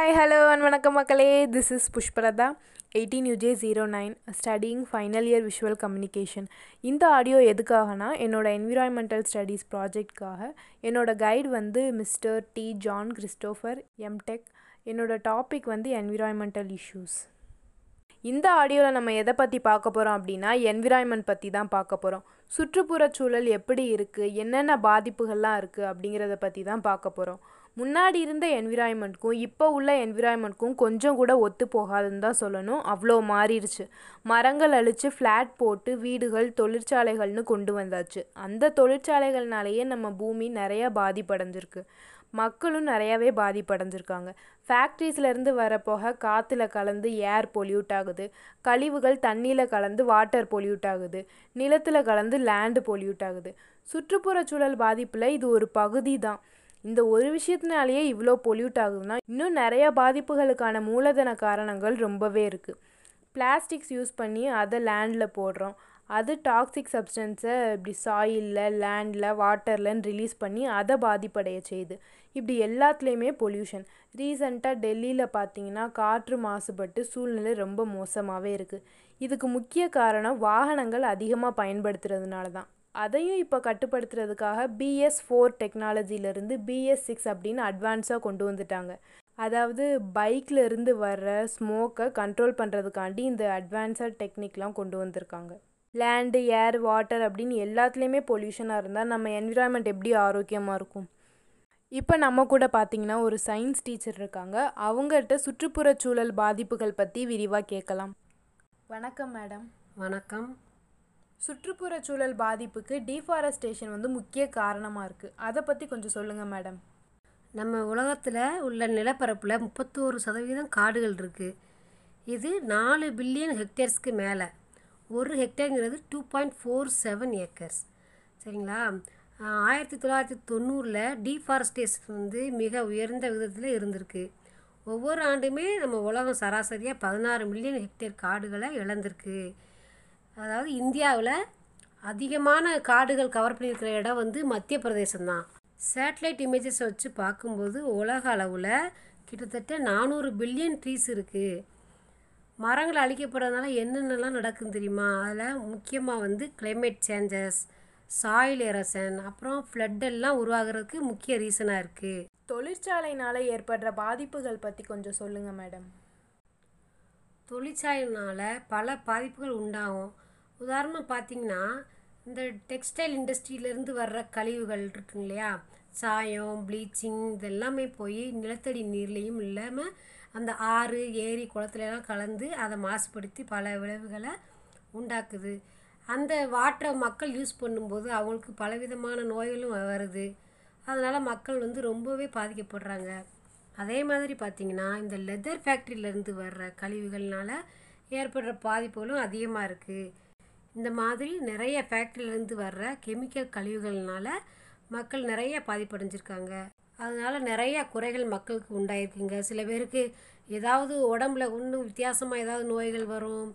Hi hello and வணக்கம் மக்களே. This is Pushparatha eighteen U J zero nine studying final year visual communication இந்த audio எதுக்காகனா என்னோடய environmental studies ப்ராஜெக்ட்காக என்னோடய கைடு வந்து mister T John Christopher M Tech என்னோடய டாபிக் வந்து என்விரான்மெண்டல் இஷ்யூஸ் இந்த ஆடியோவில் நம்ம எதை பற்றி பார்க்க போகிறோம் அப்படின்னா என்விரான்மெண்ட் பற்றி தான் பார்க்க போகிறோம் சுற்றுப்புறச்சூழல் எப்படி இருக்குது என்னென்ன பாதிப்புகள்லாம் இருக்குது அப்படிங்கிறத பற்றி தான் பார்க்க போகிறோம் முன்னாடி இருந்த என்விரான்மெண்ட்க்கும் இப்போ உள்ள என்விரான்மெண்ட்க்கும் கொஞ்சம் கூட ஒத்து போகாதுன்னு தான் சொல்லணும். அவ்வளோ மாறிடுச்சு. மரங்கள் அழித்து ஃப்ளாட் போட்டு வீடுகள் தொழிற்சாலைகள்னு கொண்டு வந்தாச்சு. அந்த தொழிற்சாலைகள்னாலேயே நம்ம பூமி நிறையா பாதிப்படைஞ்சிருக்கு. மக்களும் நிறையாவே பாதிப்படைஞ்சிருக்காங்க. ஃபேக்ட்ரிஸ்லேருந்து வர புகை காற்றுல கலந்து ஏர் பொல்யூட் ஆகுது. கழிவுகள் தண்ணியில் கலந்து வாட்டர் பொல்யூட் ஆகுது. நிலத்தில் கலந்து லேண்டு பொல்யூட் ஆகுது. சுற்றுப்புற சூழல் பாதிப்பில் இது ஒரு பகுதி தான் இந்த ஒரு விஷயத்தினாலேயே இவ்வளோ பொல்யூட் ஆகுதுன்னா இன்னும் நிறைய பாதிப்புகளுக்கான மூலதன காரணங்கள் ரொம்பவே இருக்குது பிளாஸ்டிக்ஸ் யூஸ் பண்ணி அதை லேண்டில் போடுறோம். அது டாக்ஸிக் சப்ஸ்டன்ஸை இப்படி சாயிலில் லேண்டில் வாட்டர்லன்னு ரிலீஸ் பண்ணி அதை பாதிப்படைய செய்யுது. இப்படி எல்லாத்துலேயுமே பொல்யூஷன் ரீசண்டாக டெல்லியில் பார்த்தீங்கன்னா காற்று மாசுபட்டு சூழ்நிலை ரொம்ப மோசமாகவே இருக்குது இதுக்கு முக்கிய காரணம் வாகனங்கள் அதிகமாக பயன்படுத்துறதுனால தான் அதையும் இப்போ கட்டுப்படுத்துறதுக்காக பிஎஸ் ஃபோர் டெக்னாலஜிலேருந்து பிஎஸ் சிக்ஸ் அப்படின்னு அட்வான்ஸாக கொண்டு வந்துட்டாங்க. அதாவது பைக்கில் இருந்து வர்ற ஸ்மோக்கை கண்ட்ரோல் பண்ணுறதுக்காண்டி இந்த அட்வான்ஸாக டெக்னிக்லாம் கொண்டு வந்திருக்காங்க. லேண்டு ஏர் வாட்டர் அப்படின்னு எல்லாத்துலேயுமே பொல்யூஷனாக இருந்தால் நம்ம என்விரான்மெண்ட் எப்படி ஆரோக்கியமாக இருக்கும்? இப்போ நம்ம கூட பார்த்தீங்கன்னா ஒரு சயின்ஸ் டீச்சர் இருக்காங்க. அவங்ககிட்ட சுற்றுப்புறச் சூழல் பாதிப்புகள் பற்றி விரிவாக கேட்கலாம். வணக்கம் மேடம் வணக்கம். சுற்றுப்புற சூழல் பாதிப்புக்கு டீஃபாரஸ்டேஷன் வந்து முக்கிய காரணமாக இருக்குது அதை பற்றி கொஞ்சம் சொல்லுங்கள் மேடம் நம்ம உலகத்தில் உள்ள நிலப்பரப்பில் முப்பத்தோரு சதவீதம் காடுகள் இருக்குது இது நாலு பில்லியன் ஹெக்டேர்ஸ்க்கு மேலே. ஒரு ஹெக்டேருங்கிறது two point four seven acres சரிங்களா? ஆயிரத்தி தொள்ளாயிரத்தி தொண்ணூறில் டீஃபாரஸ்டேஷன் வந்து மிக உயர்ந்த விதத்தில் இருந்திருக்கு. ஒவ்வொரு ஆண்டுமே நம்ம உலகம் சராசரியாக பதினாறு மில்லியன் ஹெக்டேர் காடுகளை இழந்திருக்கு. அதாவது இந்தியாவில் அதிகமான காடுகள் கவர் பண்ணியிருக்கிற இடம் வந்து மத்திய பிரதேசம் தான் சேட்டலைட் இமேஜஸ் வச்சு பார்க்கும்போது உலக அளவில் கிட்டத்தட்ட நானூறு பில்லியன் ட்ரீஸ் இருக்குது மரங்கள் அழிக்கப்படுறதுனால என்னென்னலாம் நடக்குன்னு தெரியுமா? அதில் முக்கியமாக வந்து climate சேஞ்சஸ் சாயில் எரசன் அப்புறம் எல்லாம் உருவாகிறதுக்கு முக்கிய ரீசனாக இருக்குது தொழிற்சாலைனால ஏற்படுற பாதிப்புகள் பற்றி கொஞ்சம் சொல்லுங்கள் மேடம். தொழிற்சாலையினால் பல பாதிப்புகள் உண்டாகும். உதாரணமாக பார்த்தீங்கன்னா இந்த டெக்ஸ்டைல் இண்டஸ்ட்ரியிலேருந்து வர்ற கழிவுகள் இருக்குங்க இல்லையா? சாயம் ப்ளீச்சிங் இதெல்லாமே போய் நிலத்தடி நீர்லேயும் இல்லாமல் அந்த ஆறு ஏரி குளத்துலலாம் கலந்து அதை மாசுபடுத்தி பல விளைவுகளை உண்டாக்குது. அந்த வாட்டரை மக்கள் யூஸ் பண்ணும்போது அவங்களுக்கு பலவிதமான நோய்களும் வருது. அதனால் மக்கள் வந்து ரொம்பவே பாதிக்கப்படுறாங்க. அதே மாதிரி பார்த்திங்கன்னா இந்த லெதர் ஃபேக்ட்ரியிலேருந்து வர்ற கழிவுகள்னால ஏற்படுற பாதிப்புகளும் அதிகமாக இருக்குது இந்த மாதிரி நிறைய ஃபேக்ட்ரியிலேருந்து வர்ற கெமிக்கல் கழிவுகள்னால மக்கள் நிறைய பாதிப்படைஞ்சிருக்காங்க. அதனால நிறைய குறைகள் மக்களுக்கு உண்டாயிருக்குங்க. சில பேருக்கு ஏதாவது உடம்புல இன்னும் வித்தியாசமாக ஏதாவது நோய்கள் வரும்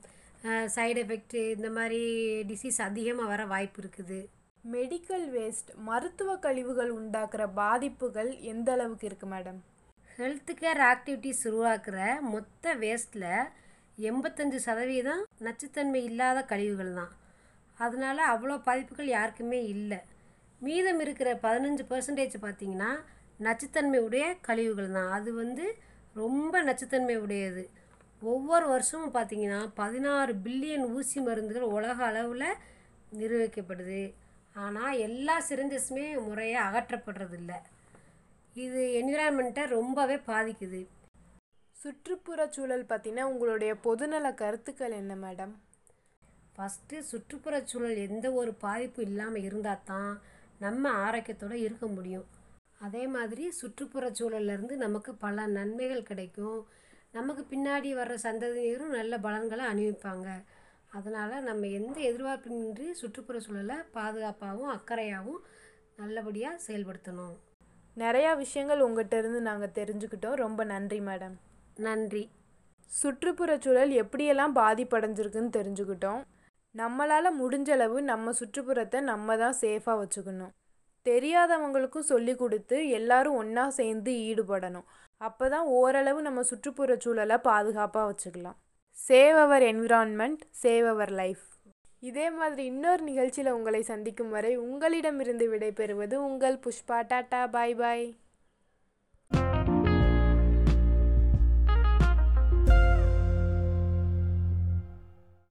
சைடு எஃபெக்ட்டு இந்த மாதிரி டிசீஸ் அதிகமாக வர வாய்ப்பு இருக்குது. மெடிக்கல் வேஸ்ட் மருத்துவ கழிவுகள் உண்டாக்குற பாதிப்புகள் எந்த அளவுக்கு இருக்குது மேடம் ஹெல்த் கேர் ஆக்டிவிட்டீஸ் உருவாக்குற மொத்த வேஸ்ட்டில் எண்பத்தஞ்சு சதவீதம் நச்சுத்தன்மை இல்லாத கழிவுகள் தான். அதனால் அவ்வளோ பாதிப்புகள் யாருக்குமே இல்லை. மீதம் இருக்கிற பதினஞ்சு பர்சன்டேஜ் பார்த்திங்கன்னா நச்சுத்தன்மை உடைய கழிவுகள் தான். அது வந்து ரொம்ப நச்சுத்தன்மை உடையது. ஒவ்வொரு வருஷமும் பார்த்திங்கன்னா பதினாறு பில்லியன் ஊசி மருந்துகள் உலக அளவில் நிர்வகிக்கப்படுது. ஆனால் எல்லா சிரிஞ்சஸுமே முறையாக அகற்றப்படுறதில்ல. இது என்விரான்மெண்ட்டை ரொம்பவே பாதிக்குது. சுற்றுப்புறச் சூழல் பற்றின உங்களுடைய பொதுநல கருத்துக்கள் என்ன மேடம்? ஃபஸ்ட்டு சுற்றுப்புறச் சூழல் எந்த ஒரு பாதிப்பும் இல்லாமல் இருந்தால் தான் நம்ம ஆரோக்கியத்தோடு இருக்க முடியும். அதே மாதிரி சுற்றுப்புறச் சூழல்லேருந்து நமக்கு பல நன்மைகள் கிடைக்கும். நமக்கு பின்னாடி வர்ற சந்ததியினரும் நல்ல பலன்களை அணிவிப்பாங்க. அதனால் நம்ம எந்த எதிர்பார்ப்பின்றி சுற்றுப்புற சூழலை பாதுகாப்பாகவும் அக்கறையாகவும் நல்லபடியாக செயல்படுத்தணும். நிறையா விஷயங்கள் உங்கள்கிட்ட இருந்து நாங்கள் தெரிஞ்சுக்கிட்டோம். ரொம்ப நன்றி மேடம். நன்றி. சுற்றுப்புறச்சூழல் எப்படியெல்லாம் பாதிப்படைஞ்சிருக்குன்னு தெரிஞ்சுக்கிட்டோம். நம்மளால் முடிஞ்சளவு நம்ம சுற்றுப்புறத்தை நம்ம தான் சேஃபாக வச்சுக்கணும். தெரியாதவங்களுக்கும் சொல்லி கொடுத்து எல்லாரும் ஒன்றா சேர்ந்து ஈடுபடணும். அப்போ தான் ஓரளவு நம்ம சுற்றுப்புற சூழலை பாதுகாப்பாக வச்சுக்கலாம். Save our environment save our life இதே மாதிரி இன்னொரு நிகழ்ச்சியில் உங்களை சந்திக்கும் வரை உங்களிடமிருந்து விடைபெறுவது உங்கள் புஷ்பா டாட்டா. பாய் பாய்